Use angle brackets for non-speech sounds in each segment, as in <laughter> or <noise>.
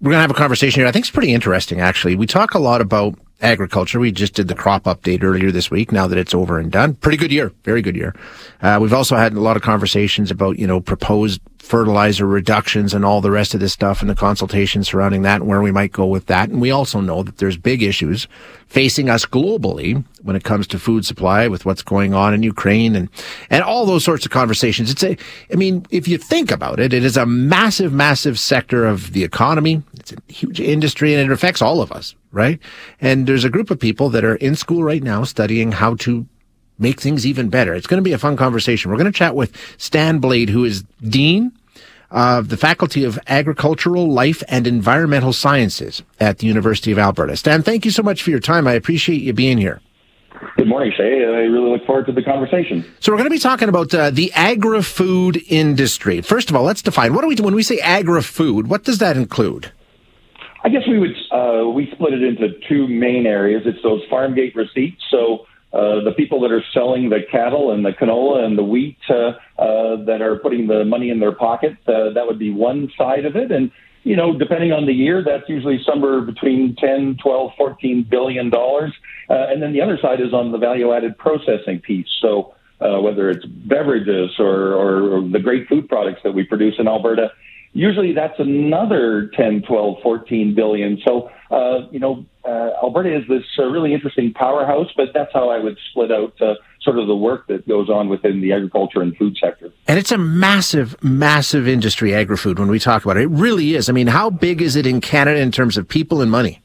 We're going to have a conversation here. I think it's pretty interesting, actually. We talk a lot about agriculture. We just did the crop update earlier this week. Now that it's over and done, pretty good year, very good year. Uh, we've also had a lot of conversations about you know proposed fertilizer reductions and all the rest of this stuff and the consultation surrounding that and where we might go with that. And we also know that there's big issues facing us globally when it comes to food supply with what's going on in Ukraine and, and all those sorts of conversations. It's a, I mean, if you think about it, it is a massive, massive sector of the economy. It's a huge industry and it affects all of us, right? And there's a group of people that are in school right now studying how to make things even better. It's going to be a fun conversation. We're going to chat with Stan Blade, who is Dean of the Faculty of Agricultural, Life and Environmental Sciences at the University of Alberta. Stan, thank you so much for your time. I appreciate you being here. Good morning, Shay. I really look forward to the conversation. So we're going to be talking about uh, the agri-food industry. First of all, let's define what do we do when we say agri-food? What does that include? I guess we would uh, we split it into two main areas. It's those farm gate receipts. So uh, the people that are selling the cattle and the canola and the wheat uh, uh, that are putting the money in their pocket. Uh, that would be one side of it. And, you know, depending on the year, that's usually somewhere between 10, 12, 14 billion dollars. Uh, and then the other side is on the value added processing piece. So, uh, whether it's beverages or, or the great food products that we produce in Alberta, usually that's another 10, 12, 14 billion. So, uh, you know, uh, Alberta is this uh, really interesting powerhouse, but that's how I would split out uh, sort of the work that goes on within the agriculture and food sector. And it's a massive, massive industry, agri-food, when we talk about it. It really is. I mean, how big is it in Canada in terms of people and money?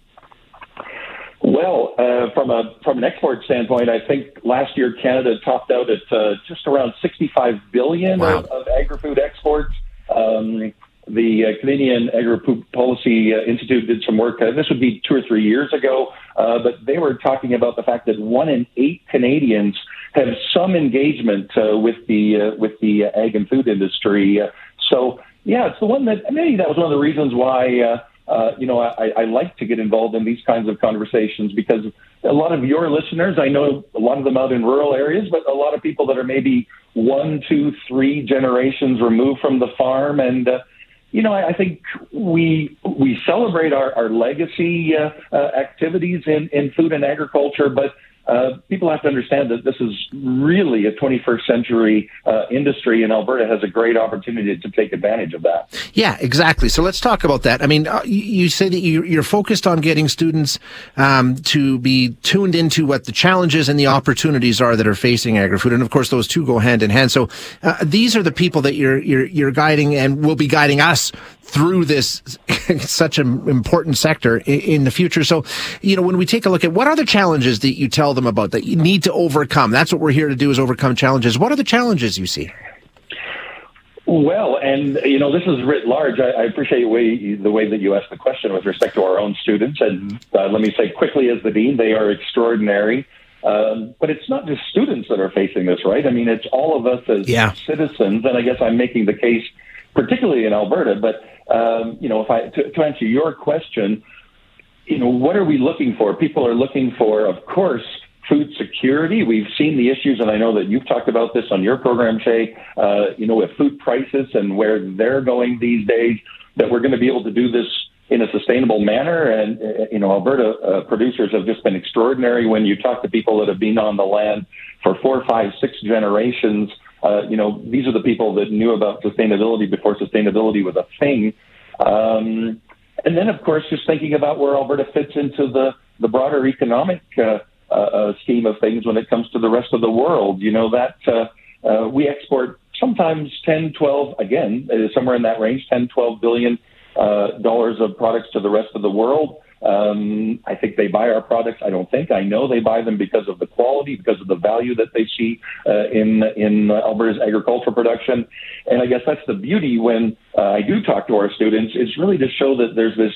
Well, uh, from a from an export standpoint, I think last year Canada topped out at uh, just around 65 billion wow. of, of agri-food exports. Um, the uh, Canadian Agri Policy uh, Institute did some work. Uh, this would be two or three years ago, uh, but they were talking about the fact that one in eight Canadians have some engagement uh, with the uh, with the ag and food industry. so, yeah, it's the one that maybe that was one of the reasons why. Uh, you know, I, I like to get involved in these kinds of conversations because a lot of your listeners, I know a lot of them out in rural areas, but a lot of people that are maybe one, two, three generations removed from the farm, and uh, you know, I I think we we celebrate our, our legacy uh, uh, activities in, in food and agriculture, but uh, people have to understand that this is really a 21st century uh, industry, and Alberta has a great opportunity to take advantage of that. Yeah, exactly. So let's talk about that. I mean, uh, you say that you're focused on getting students um, to be tuned into what the challenges and the opportunities are that are facing agri-food, and of course, those two go hand in hand. So uh, these are the people that you're you're, you're guiding and will be guiding us through this <laughs> such an important sector in, in, the future. So, you know, when we take a look at what are the challenges that you tell them about that you need to overcome, that's what we're here to do is overcome challenges. What are the challenges you see? Well, and you know, this is writ large. I, I appreciate the way, the way that you asked the question with respect to our own students. And uh, let me say quickly, as the dean, they are extraordinary. Um, but it's not just students that are facing this, right? I mean, it's all of us as yeah. citizens. And I guess I'm making the case, particularly in Alberta, but um, you know, if I to, to answer your question, you know, what are we looking for? People are looking for, of course, food security. We've seen the issues, and I know that you've talked about this on your program, Shay. Uh, you know, with food prices and where they're going these days, that we're going to be able to do this in a sustainable manner. And uh, you know, Alberta uh, producers have just been extraordinary. When you talk to people that have been on the land for four, five, six generations, uh, you know, these are the people that knew about sustainability before sustainability was a thing. Um, and then, of course, just thinking about where Alberta fits into the, the broader economic uh, uh, uh scheme of things when it comes to the rest of the world. You know, that uh, uh, we export sometimes 10, 12, again, somewhere in that range, 10, 12 billion uh, dollars of products to the rest of the world. Um, I think they buy our products. I don't think I know they buy them because of the quality, because of the value that they see uh, in in Alberta's agricultural production. And I guess that's the beauty when uh, I do talk to our students. It's really to show that there's this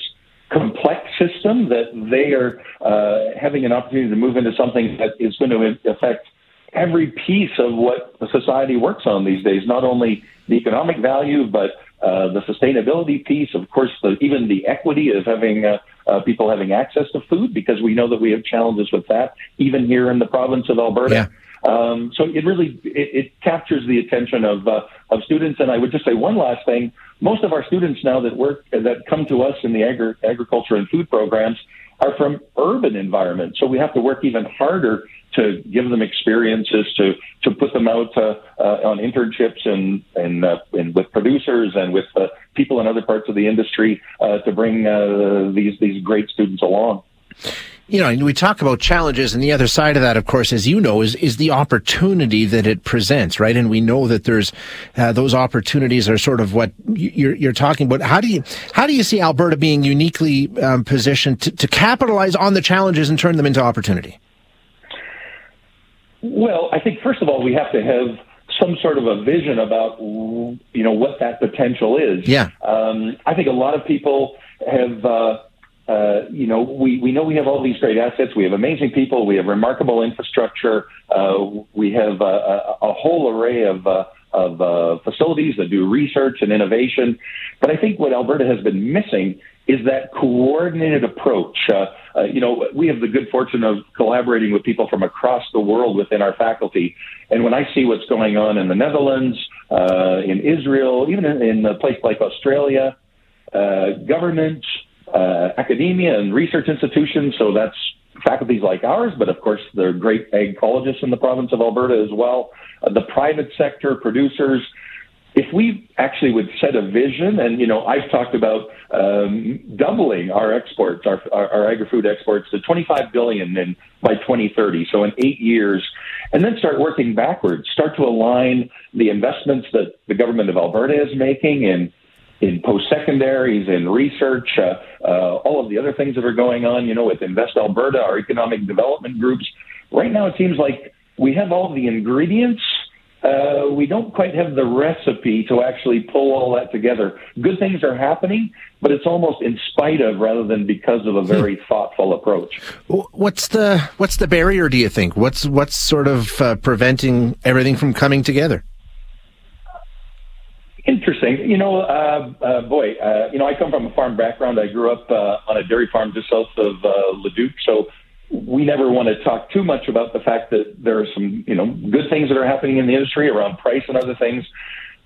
complex system that they are uh, having an opportunity to move into something that is going to affect every piece of what society works on these days, not only the economic value, but uh, the sustainability piece, of course, the, even the equity of having uh, uh, people having access to food, because we know that we have challenges with that, even here in the province of Alberta. Yeah. Um, so it really it, it captures the attention of uh, of students. And I would just say one last thing: most of our students now that work that come to us in the agri- agriculture and food programs are from urban environments. So we have to work even harder to give them experiences, to to put them out uh, uh, on internships and and, uh, and with producers and with uh, people in other parts of the industry uh, to bring uh, these these great students along you know, we talk about challenges, and the other side of that, of course, as you know, is is the opportunity that it presents, right? And we know that there's uh, those opportunities are sort of what you're you're talking about. How do you how do you see Alberta being uniquely um, positioned to, to capitalize on the challenges and turn them into opportunity? Well, I think first of all we have to have some sort of a vision about you know what that potential is. Yeah. Um, I think a lot of people have. Uh, uh, you know, we, we know we have all these great assets. We have amazing people. We have remarkable infrastructure. Uh, we have a, a, a, whole array of, uh, of uh, facilities that do research and innovation. But I think what Alberta has been missing is that coordinated approach. Uh, uh, you know, we have the good fortune of collaborating with people from across the world within our faculty. And when I see what's going on in the Netherlands, in Israel, even in, in a place like Australia, government, uh, academia and research institutions. So that's faculties like ours, but of course, there are great ag colleges in the province of Alberta as well. Uh, the private sector, producers. If we actually would set a vision, and you know, I've talked about um, doubling our exports, our, our, our agri-food exports to 25 billion in by 2030, so in eight years, and then start working backwards. Start to align the investments that the government of Alberta is making in in post secondaries, in research, uh, uh, all of the other things that are going on, you know, with Invest Alberta, our economic development groups. Right now, it seems like we have all the ingredients. Uh, we don't quite have the recipe to actually pull all that together. Good things are happening, but it's almost in spite of rather than because of a very hmm. thoughtful approach. What's the what's the barrier? Do you think? What's what's sort of uh, preventing everything from coming together? Interesting. You know, uh, uh, boy, uh, you know, I come from a farm background. I grew up uh, on a dairy farm just south of uh, Leduc, so we never want to talk too much about the fact that there are some, you know, good things that are happening in the industry around price and other things.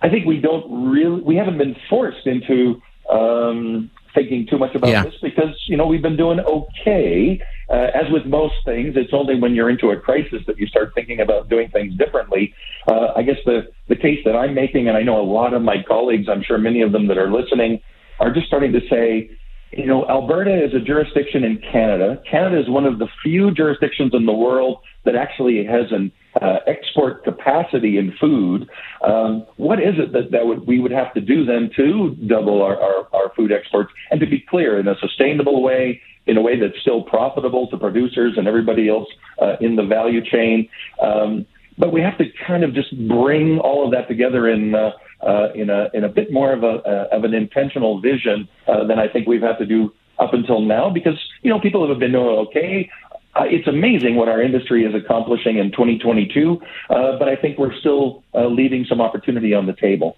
I think we don't really, we haven't been forced into um, thinking too much about yeah. this because you know we've been doing okay. Uh, as with most things, it's only when you're into a crisis that you start thinking about doing things differently. Uh, I guess the the case that I'm making, and I know a lot of my colleagues, I'm sure many of them that are listening, are just starting to say, you know, Alberta is a jurisdiction in Canada. Canada is one of the few jurisdictions in the world that actually has an uh, export capacity in food. Um, what is it that, that would, we would have to do then to double our, our, our food exports? And to be clear, in a sustainable way, in a way that's still profitable to producers and everybody else uh, in the value chain. Um, but we have to kind of just bring all of that together in uh, uh, in a in a bit more of a uh, of an intentional vision uh, than I think we've had to do up until now because you know people have been doing okay. Uh, it's amazing what our industry is accomplishing in 2022, uh, but I think we're still uh, leaving some opportunity on the table.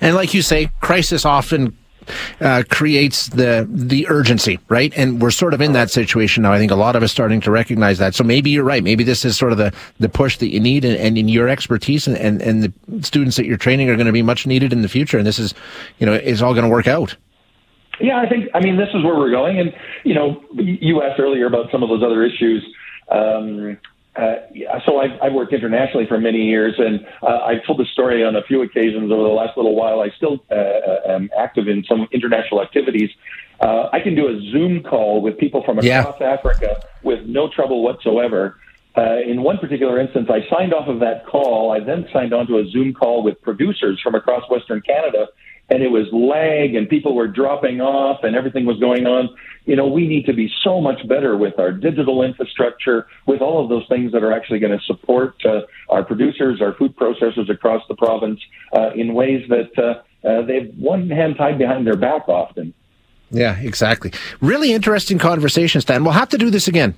And like you say, crisis often uh, creates the the urgency, right? And we're sort of in that situation now. I think a lot of us starting to recognize that. So maybe you're right. Maybe this is sort of the, the push that you need, and, and in your expertise and, and, and the students that you're training are going to be much needed in the future. And this is, you know, is all going to work out. Yeah, I think. I mean, this is where we're going. And you know, you asked earlier about some of those other issues. Um, uh, so I've, I've worked internationally for many years, and uh, I've told the story on a few occasions over the last little while. I still uh, uh, am active in some international activities. Uh, I can do a Zoom call with people from across yeah. Africa with no trouble whatsoever. Uh, in one particular instance, I signed off of that call. I then signed on to a Zoom call with producers from across Western Canada, and it was lag and people were dropping off and everything was going on. You know, we need to be so much better with our digital infrastructure, with all of those things that are actually going to support uh, our producers, our food processors across the province uh, in ways that uh, uh, they've one hand tied behind their back often. Yeah, exactly. Really interesting conversation, Stan. We'll have to do this again.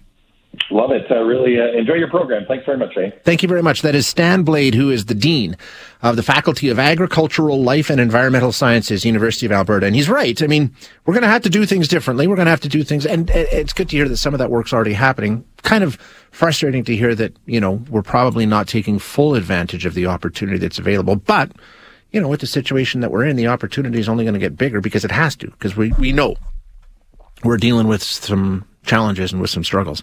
Love it. Uh, really uh, enjoy your program. Thanks very much, Shane. Thank you very much. That is Stan Blade, who is the Dean of the Faculty of Agricultural Life and Environmental Sciences, University of Alberta. And he's right. I mean, we're going to have to do things differently. We're going to have to do things, and it's good to hear that some of that work's already happening. Kind of frustrating to hear that, you know, we're probably not taking full advantage of the opportunity that's available. But, you know, with the situation that we're in, the opportunity is only going to get bigger because it has to, because we, we know we're dealing with some challenges and with some struggles.